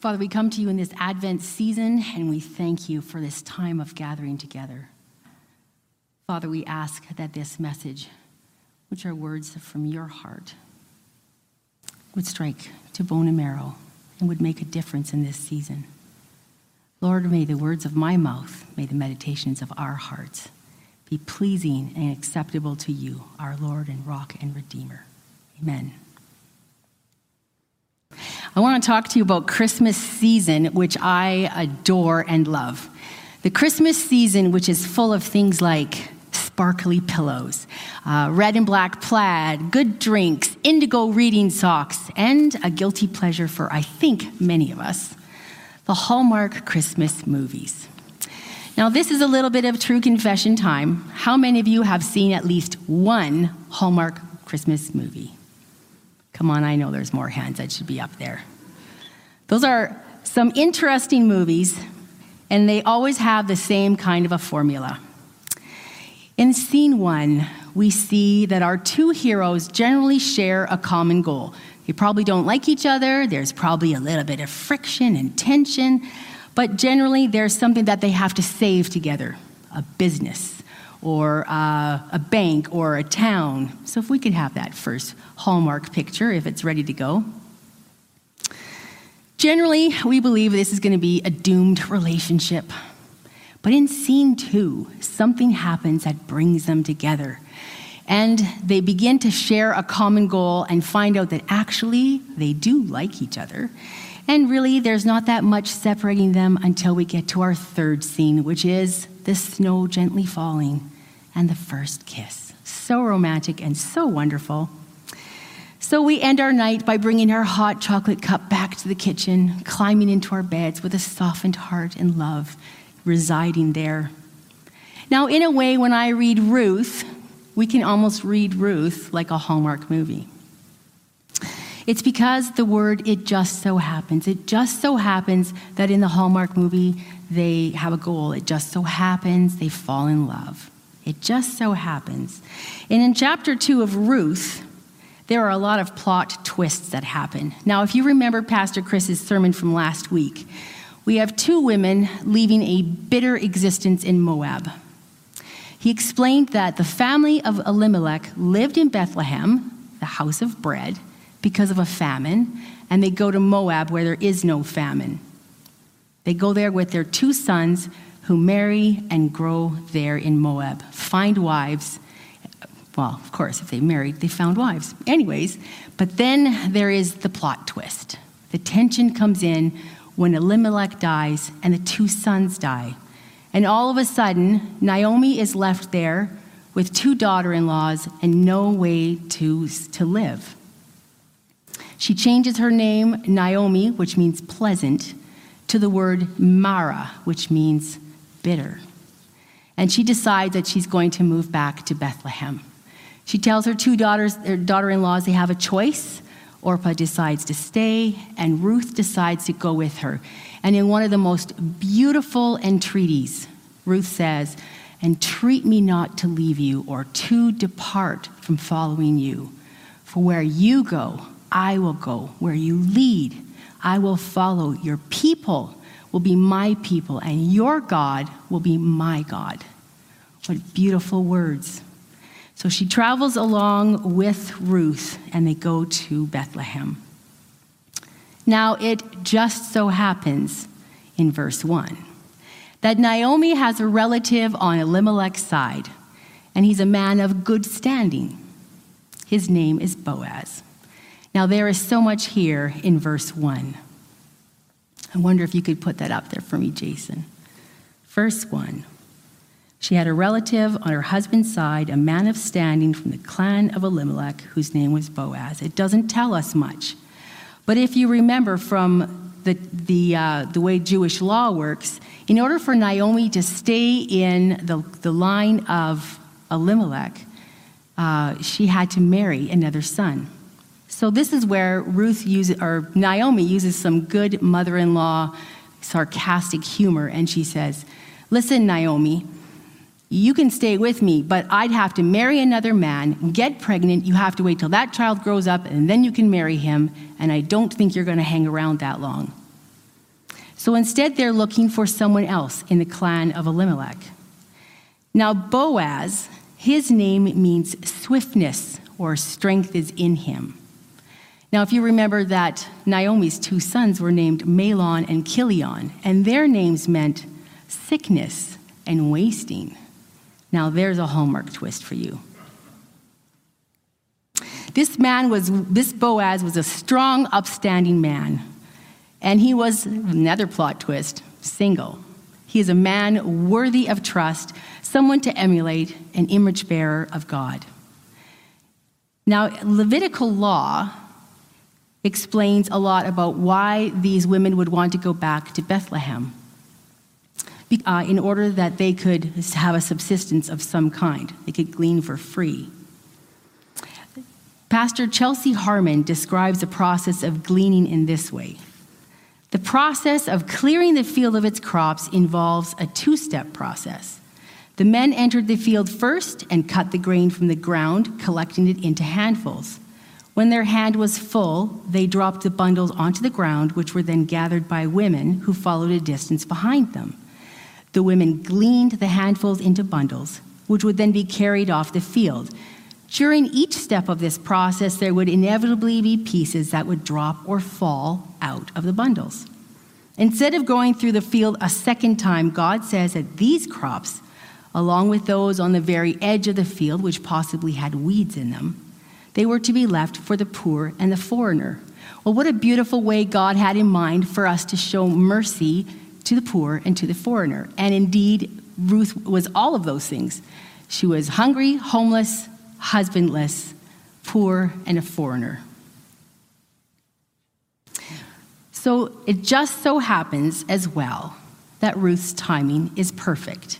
Father, we come to you in this Advent season and we thank you for this time of gathering together. Father, we ask that this message, which are words from your heart, would strike to bone and marrow and would make a difference in this season. Lord, may the words of my mouth, may the meditations of our hearts be pleasing and acceptable to you, our Lord and rock and redeemer. Amen. I want to talk to you about Christmas season, which I adore and love. The Christmas season, which is full of things like sparkly pillows, uh, red and black plaid, good drinks, indigo reading socks, and a guilty pleasure for, I think, many of us the Hallmark Christmas movies. Now, this is a little bit of true confession time. How many of you have seen at least one Hallmark Christmas movie? Come on, I know there's more hands that should be up there. Those are some interesting movies, and they always have the same kind of a formula. In scene one, we see that our two heroes generally share a common goal. They probably don't like each other, there's probably a little bit of friction and tension, but generally there's something that they have to save together a business, or uh, a bank or a town. So, if we could have that first Hallmark picture, if it's ready to go. Generally, we believe this is going to be a doomed relationship. But in scene two, something happens that brings them together. And they begin to share a common goal and find out that actually they do like each other. And really, there's not that much separating them until we get to our third scene, which is the snow gently falling and the first kiss. So romantic and so wonderful. So we end our night by bringing our hot chocolate cup back to the kitchen, climbing into our beds with a softened heart and love residing there. Now, in a way, when I read Ruth, we can almost read Ruth like a Hallmark movie. It's because the word it just so happens. It just so happens that in the Hallmark movie, they have a goal. It just so happens they fall in love. It just so happens. And in chapter two of Ruth, there are a lot of plot twists that happen. Now, if you remember Pastor Chris's sermon from last week, we have two women leaving a bitter existence in Moab. He explained that the family of Elimelech lived in Bethlehem, the house of bread, because of a famine, and they go to Moab where there is no famine. They go there with their two sons who marry and grow there in Moab, find wives. Well, of course, if they married, they found wives. Anyways, but then there is the plot twist. The tension comes in when Elimelech dies and the two sons die. And all of a sudden, Naomi is left there with two daughter in laws and no way to, to live. She changes her name, Naomi, which means pleasant, to the word Mara, which means bitter. And she decides that she's going to move back to Bethlehem. She tells her two daughters, her daughter-in-laws they have a choice. Orpah decides to stay, and Ruth decides to go with her. And in one of the most beautiful entreaties, Ruth says, Entreat me not to leave you or to depart from following you. For where you go, I will go. Where you lead, I will follow. Your people will be my people, and your God will be my God. What beautiful words. So she travels along with Ruth, and they go to Bethlehem. Now, it just so happens in verse 1 that Naomi has a relative on Elimelech's side, and he's a man of good standing. His name is Boaz. Now, there is so much here in verse 1. I wonder if you could put that up there for me, Jason. Verse 1. She had a relative on her husband's side, a man of standing from the clan of Elimelech, whose name was Boaz. It doesn't tell us much. But if you remember from the, the, uh, the way Jewish law works, in order for Naomi to stay in the, the line of Elimelech, uh, she had to marry another son. So this is where Ruth uses, or Naomi uses some good mother-in-law sarcastic humor, and she says, "Listen, Naomi." You can stay with me, but I'd have to marry another man, get pregnant. You have to wait till that child grows up, and then you can marry him. And I don't think you're going to hang around that long. So instead, they're looking for someone else in the clan of Elimelech. Now, Boaz, his name means swiftness or strength is in him. Now, if you remember that Naomi's two sons were named Mahlon and Kilion, and their names meant sickness and wasting. Now, there's a hallmark twist for you. This man was, this Boaz was a strong, upstanding man. And he was, another plot twist, single. He is a man worthy of trust, someone to emulate, an image bearer of God. Now, Levitical law explains a lot about why these women would want to go back to Bethlehem uh, in order that they could have a subsistence of some kind. They could glean for free. Pastor Chelsea Harmon describes the process of gleaning in this way. The process of clearing the field of its crops involves a two step process. The men entered the field first and cut the grain from the ground, collecting it into handfuls. When their hand was full, they dropped the bundles onto the ground, which were then gathered by women who followed a distance behind them. The women gleaned the handfuls into bundles, which would then be carried off the field. During each step of this process, there would inevitably be pieces that would drop or fall out of the bundles. Instead of going through the field a second time, God says that these crops, along with those on the very edge of the field, which possibly had weeds in them, they were to be left for the poor and the foreigner. Well, what a beautiful way God had in mind for us to show mercy to the poor and to the foreigner. And indeed, Ruth was all of those things. She was hungry, homeless, husbandless, poor, and a foreigner. So it just so happens as well that Ruth's timing is perfect.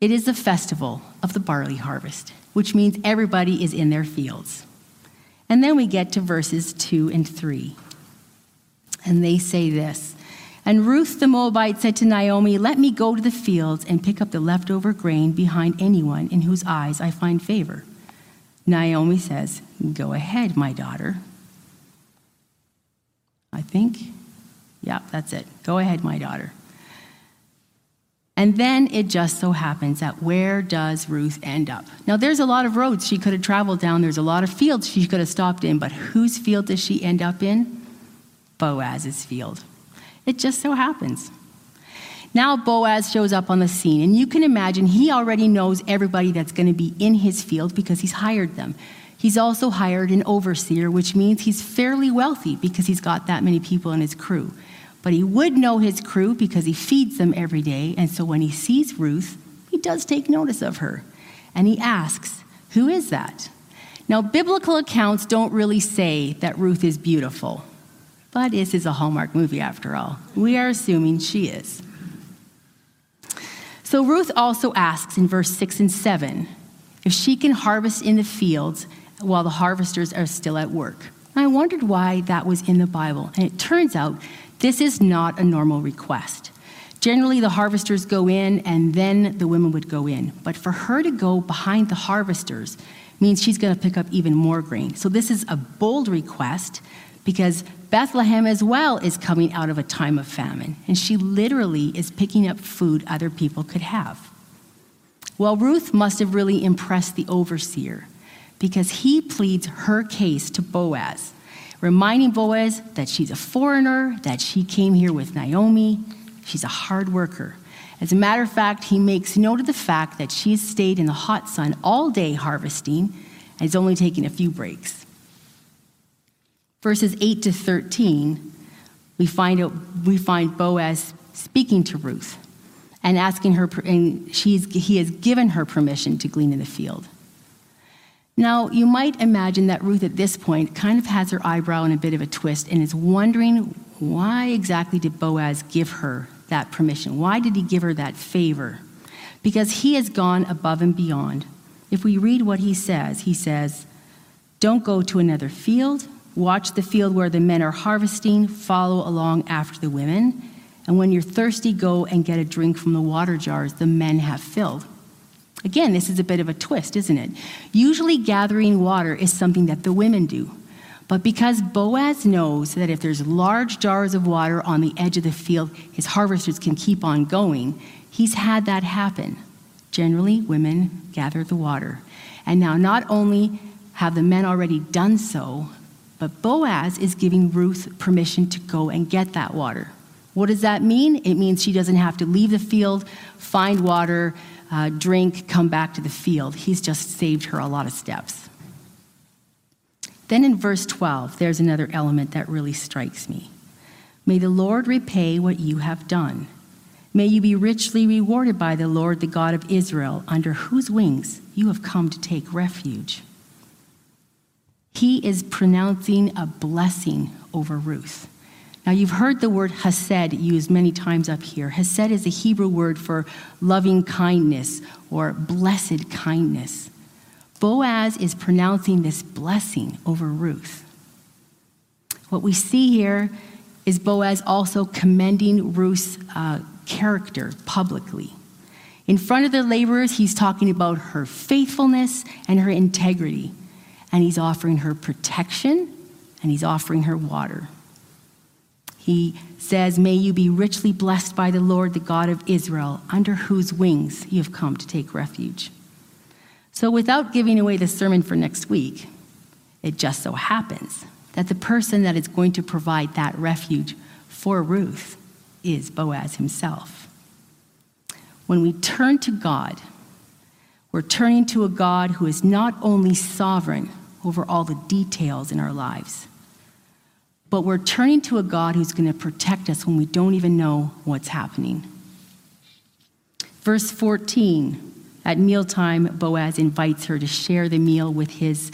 It is the festival of the barley harvest which means everybody is in their fields. And then we get to verses 2 and 3. And they say this And Ruth the Moabite said to Naomi, Let me go to the fields and pick up the leftover grain behind anyone in whose eyes I find favor. Naomi says, Go ahead, my daughter. I think, Yep, that's it. Go ahead, my daughter. And then it just so happens that where does Ruth end up? Now, there's a lot of roads she could have traveled down, there's a lot of fields she could have stopped in, but whose field does she end up in? Boaz's field. It just so happens. Now Boaz shows up on the scene, and you can imagine he already knows everybody that's going to be in his field because he's hired them. He's also hired an overseer, which means he's fairly wealthy because he's got that many people in his crew. But he would know his crew because he feeds them every day. And so when he sees Ruth, he does take notice of her. And he asks, Who is that? Now, biblical accounts don't really say that Ruth is beautiful, but this is a Hallmark movie after all. We are assuming she is. So Ruth also asks in verse 6 and 7 if she can harvest in the fields while the harvesters are still at work. I wondered why that was in the Bible, and it turns out this is not a normal request. Generally, the harvesters go in and then the women would go in. But for her to go behind the harvesters means she's going to pick up even more grain. So, this is a bold request because Bethlehem as well is coming out of a time of famine. And she literally is picking up food other people could have. Well, Ruth must have really impressed the overseer because he pleads her case to Boaz reminding Boaz that she's a foreigner, that she came here with Naomi. She's a hard worker. As a matter of fact, he makes note of the fact that she's stayed in the hot sun all day harvesting and is only taking a few breaks. Verses 8 to 13, we find, out, we find Boaz speaking to Ruth and asking her, and she's, he has given her permission to glean in the field. Now, you might imagine that Ruth at this point kind of has her eyebrow in a bit of a twist and is wondering why exactly did Boaz give her that permission? Why did he give her that favor? Because he has gone above and beyond. If we read what he says, he says, Don't go to another field. Watch the field where the men are harvesting. Follow along after the women. And when you're thirsty, go and get a drink from the water jars the men have filled. Again, this is a bit of a twist, isn't it? Usually, gathering water is something that the women do. But because Boaz knows that if there's large jars of water on the edge of the field, his harvesters can keep on going, he's had that happen. Generally, women gather the water. And now, not only have the men already done so, but Boaz is giving Ruth permission to go and get that water. What does that mean? It means she doesn't have to leave the field, find water, uh, drink, come back to the field. He's just saved her a lot of steps. Then in verse 12, there's another element that really strikes me. May the Lord repay what you have done. May you be richly rewarded by the Lord, the God of Israel, under whose wings you have come to take refuge. He is pronouncing a blessing over Ruth. Now, you've heard the word hesed used many times up here. Hesed is a Hebrew word for loving kindness or blessed kindness. Boaz is pronouncing this blessing over Ruth. What we see here is Boaz also commending Ruth's uh, character publicly. In front of the laborers, he's talking about her faithfulness and her integrity, and he's offering her protection and he's offering her water. He says, May you be richly blessed by the Lord, the God of Israel, under whose wings you have come to take refuge. So, without giving away the sermon for next week, it just so happens that the person that is going to provide that refuge for Ruth is Boaz himself. When we turn to God, we're turning to a God who is not only sovereign over all the details in our lives, but we're turning to a God who's going to protect us when we don't even know what's happening. Verse 14 At mealtime, Boaz invites her to share the meal with his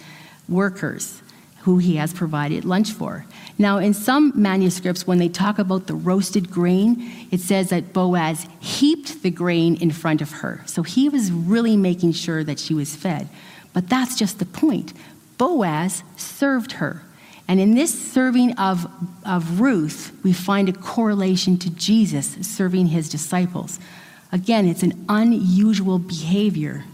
workers, who he has provided lunch for. Now, in some manuscripts, when they talk about the roasted grain, it says that Boaz heaped the grain in front of her. So he was really making sure that she was fed. But that's just the point. Boaz served her. And in this serving of, of Ruth, we find a correlation to Jesus serving his disciples. Again, it's an unusual behavior.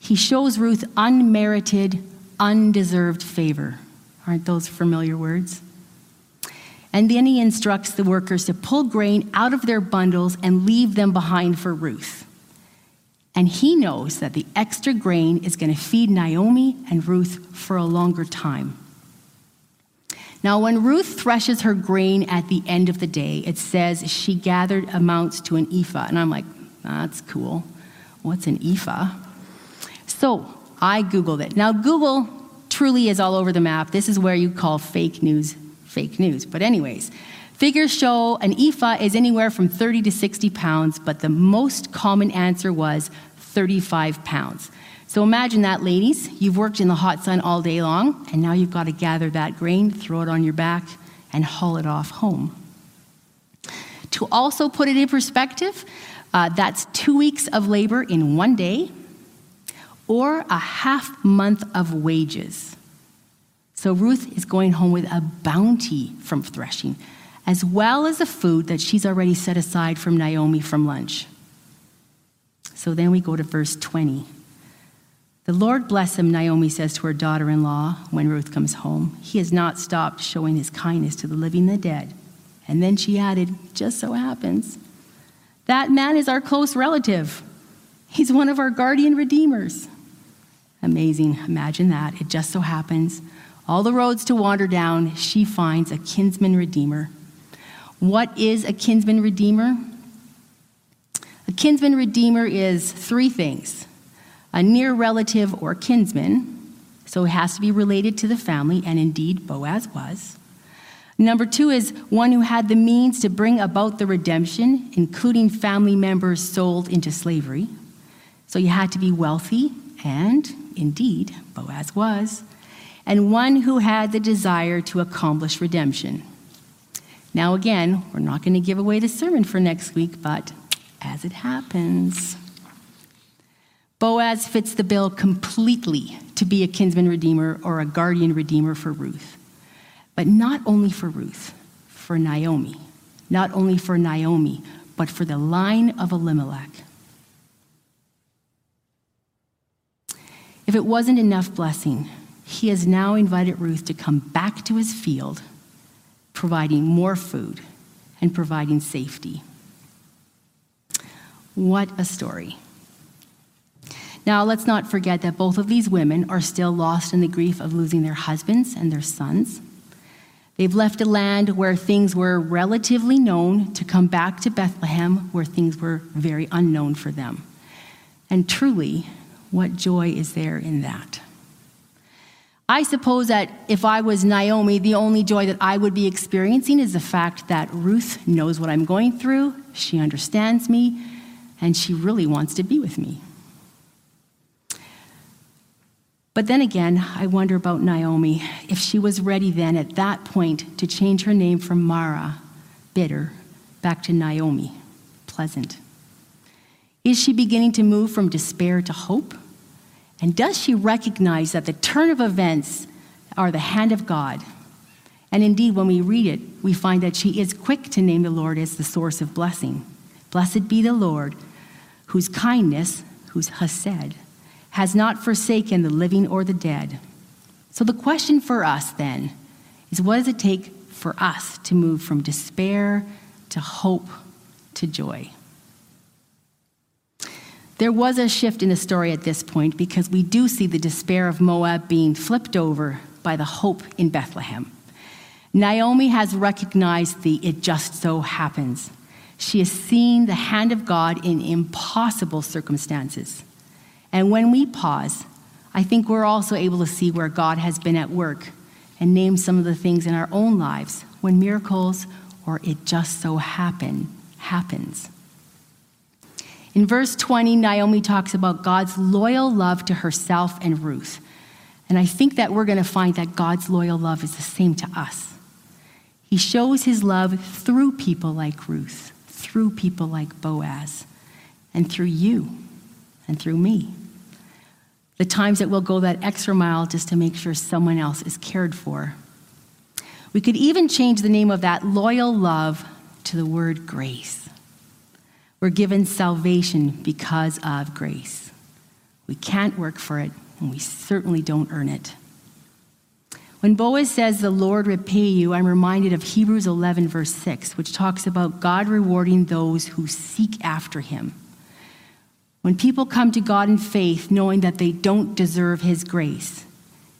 He shows Ruth unmerited, undeserved favor. Aren't those familiar words? And then he instructs the workers to pull grain out of their bundles and leave them behind for Ruth. And he knows that the extra grain is going to feed Naomi and Ruth for a longer time. Now, when Ruth threshes her grain at the end of the day, it says she gathered amounts to an ephah. And I'm like, that's cool. What's an ephah? So I Googled it. Now, Google truly is all over the map. This is where you call fake news fake news. But, anyways, figures show an ephah is anywhere from 30 to 60 pounds, but the most common answer was 35 pounds. So imagine that, ladies. You've worked in the hot sun all day long, and now you've got to gather that grain, throw it on your back, and haul it off home. To also put it in perspective, uh, that's two weeks of labor in one day or a half month of wages. So Ruth is going home with a bounty from threshing, as well as the food that she's already set aside from Naomi from lunch. So then we go to verse 20. The Lord bless him, Naomi says to her daughter in law when Ruth comes home. He has not stopped showing his kindness to the living and the dead. And then she added, just so happens, that man is our close relative. He's one of our guardian redeemers. Amazing. Imagine that. It just so happens. All the roads to wander down, she finds a kinsman redeemer. What is a kinsman redeemer? A kinsman redeemer is three things a near relative or kinsman, so it has to be related to the family, and indeed Boaz was. Number two is one who had the means to bring about the redemption, including family members sold into slavery. So you had to be wealthy, and indeed, Boaz was. And one who had the desire to accomplish redemption. Now, again, we're not going to give away the sermon for next week, but as it happens, Boaz fits the bill completely to be a kinsman redeemer or a guardian redeemer for Ruth. But not only for Ruth, for Naomi. Not only for Naomi, but for the line of Elimelech. If it wasn't enough blessing he has now invited Ruth to come back to his field, providing more food and providing safety. What a story. Now, let's not forget that both of these women are still lost in the grief of losing their husbands and their sons. They've left a land where things were relatively known to come back to Bethlehem where things were very unknown for them. And truly, what joy is there in that? I suppose that if I was Naomi, the only joy that I would be experiencing is the fact that Ruth knows what I'm going through, she understands me, and she really wants to be with me. But then again, I wonder about Naomi, if she was ready then at that point to change her name from Mara, bitter, back to Naomi, pleasant. Is she beginning to move from despair to hope? And does she recognize that the turn of events are the hand of God? And indeed, when we read it, we find that she is quick to name the Lord as the source of blessing. Blessed be the Lord, whose kindness, whose hesed, has not forsaken the living or the dead. So the question for us then is what does it take for us to move from despair to hope to joy? There was a shift in the story at this point because we do see the despair of Moab being flipped over by the hope in Bethlehem. Naomi has recognized the it just so happens. She has seen the hand of God in impossible circumstances. And when we pause, I think we're also able to see where God has been at work and name some of the things in our own lives when miracles or it just so happen happens. In verse 20, Naomi talks about God's loyal love to herself and Ruth. And I think that we're going to find that God's loyal love is the same to us. He shows his love through people like Ruth, through people like Boaz, and through you and through me. The times that we'll go that extra mile just to make sure someone else is cared for. We could even change the name of that loyal love to the word grace. We're given salvation because of grace. We can't work for it, and we certainly don't earn it. When Boaz says, The Lord repay you, I'm reminded of Hebrews 11, verse 6, which talks about God rewarding those who seek after him. When people come to God in faith, knowing that they don't deserve His grace,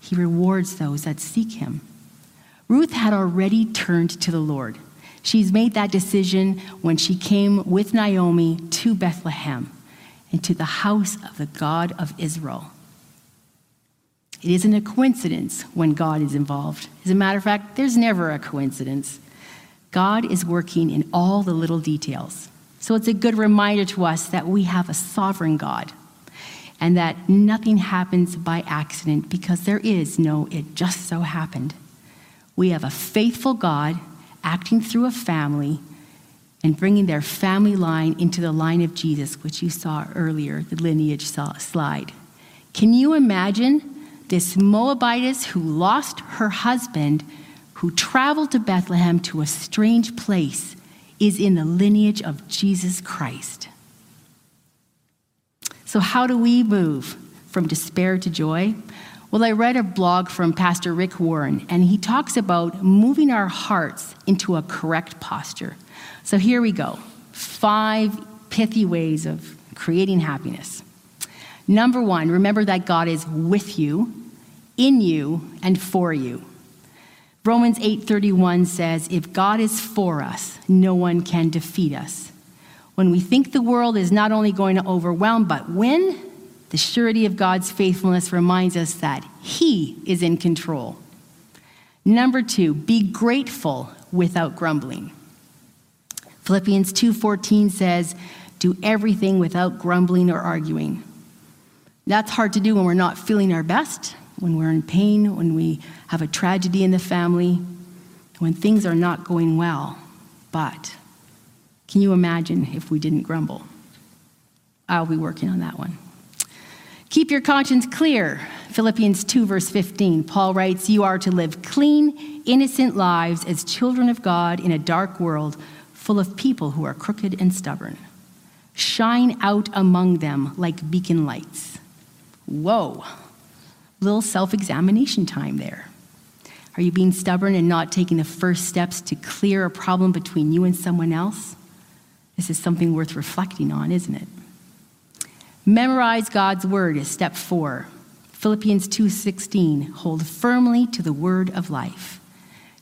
He rewards those that seek Him. Ruth had already turned to the Lord. She's made that decision when she came with Naomi to Bethlehem and to the house of the God of Israel. It isn't a coincidence when God is involved. As a matter of fact, there's never a coincidence. God is working in all the little details. So it's a good reminder to us that we have a sovereign God and that nothing happens by accident because there is no, it just so happened. We have a faithful God acting through a family and bringing their family line into the line of Jesus, which you saw earlier, the lineage slide. Can you imagine this Moabitess who lost her husband, who traveled to Bethlehem to a strange place? Is in the lineage of Jesus Christ. So, how do we move from despair to joy? Well, I read a blog from Pastor Rick Warren, and he talks about moving our hearts into a correct posture. So, here we go five pithy ways of creating happiness. Number one, remember that God is with you, in you, and for you. Romans 8:31 says, "If God is for us, no one can defeat us." When we think the world is not only going to overwhelm but win, the surety of God's faithfulness reminds us that he is in control. Number 2, be grateful without grumbling. Philippians 2:14 says, "Do everything without grumbling or arguing." That's hard to do when we're not feeling our best, when we're in pain, when we have a tragedy in the family, when things are not going well. But can you imagine if we didn't grumble? I'll be working on that one. Keep your conscience clear. Philippians 2, verse 15. Paul writes, You are to live clean, innocent lives as children of God in a dark world full of people who are crooked and stubborn. Shine out among them like beacon lights. Whoa. Little self examination time there. Are you being stubborn and not taking the first steps to clear a problem between you and someone else? This is something worth reflecting on, isn't it? Memorize God's word is step 4. Philippians 2:16, hold firmly to the word of life.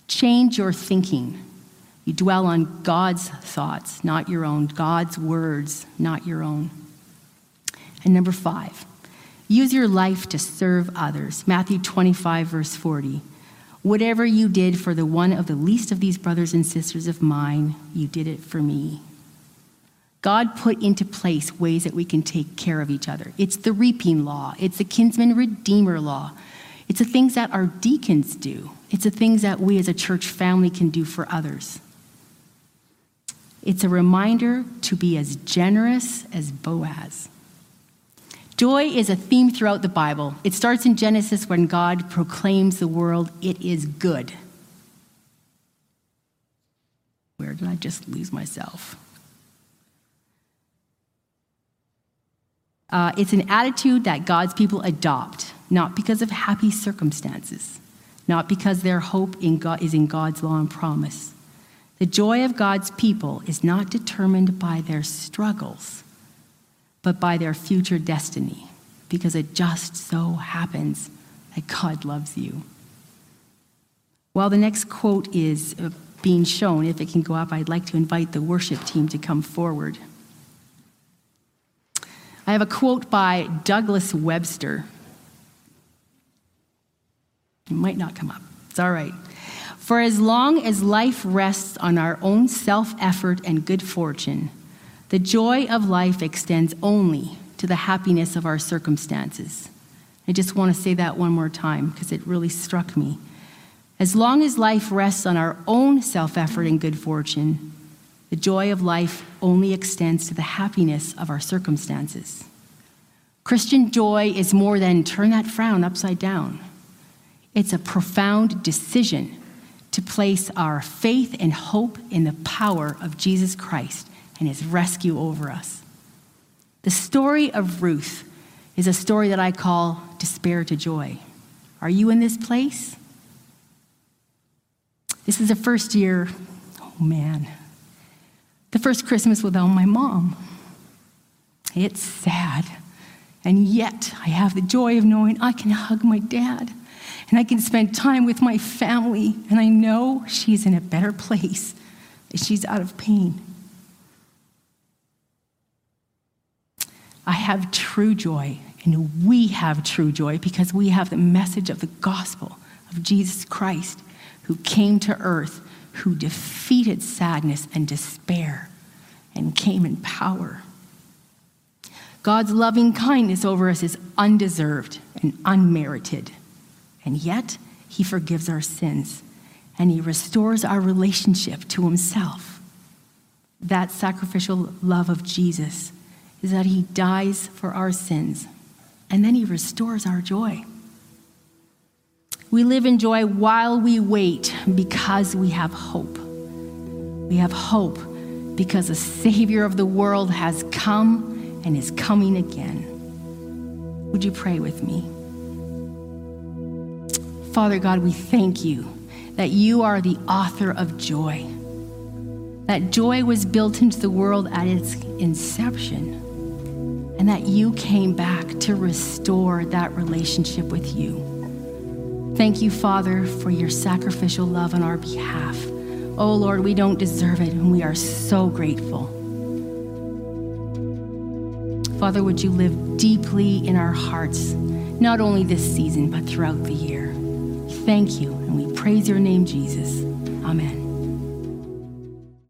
Change your thinking. You dwell on God's thoughts, not your own, God's words, not your own. And number 5, use your life to serve others. Matthew 25 verse 40. Whatever you did for the one of the least of these brothers and sisters of mine, you did it for me. God put into place ways that we can take care of each other. It's the reaping law, it's the kinsman redeemer law, it's the things that our deacons do, it's the things that we as a church family can do for others. It's a reminder to be as generous as Boaz. Joy is a theme throughout the Bible. It starts in Genesis when God proclaims the world, it is good. Where did I just lose myself? Uh, it's an attitude that God's people adopt, not because of happy circumstances, not because their hope in God is in God's law and promise. The joy of God's people is not determined by their struggles but by their future destiny, because it just so happens that God loves you. While the next quote is uh, being shown, if it can go up, I'd like to invite the worship team to come forward. I have a quote by Douglas Webster. It might not come up. It's all right. For as long as life rests on our own self effort and good fortune, the joy of life extends only to the happiness of our circumstances. I just want to say that one more time because it really struck me. As long as life rests on our own self effort and good fortune, the joy of life only extends to the happiness of our circumstances. Christian joy is more than turn that frown upside down. It's a profound decision to place our faith and hope in the power of Jesus Christ and his rescue over us. The story of Ruth is a story that I call despair to joy. Are you in this place? This is the first year, oh man, the first Christmas without my mom. It's sad. And yet, I have the joy of knowing I can hug my dad and I can spend time with my family, and I know she's in a better place, she's out of pain. I have true joy, and we have true joy because we have the message of the gospel of Jesus Christ who came to earth, who defeated sadness and despair and came in power. God's loving kindness over us is undeserved and unmerited, and yet He forgives our sins and He restores our relationship to Himself. That sacrificial love of Jesus is that he dies for our sins and then he restores our joy. We live in joy while we wait because we have hope. We have hope because the Savior of the world has come and is coming again. Would you pray with me? Father God, we thank you that you are the author of joy. That joy was built into the world at its inception and that you came back to restore that relationship with you. Thank you, Father, for your sacrificial love on our behalf. Oh, Lord, we don't deserve it, and we are so grateful. Father, would you live deeply in our hearts, not only this season, but throughout the year? Thank you, and we praise your name, Jesus. Amen.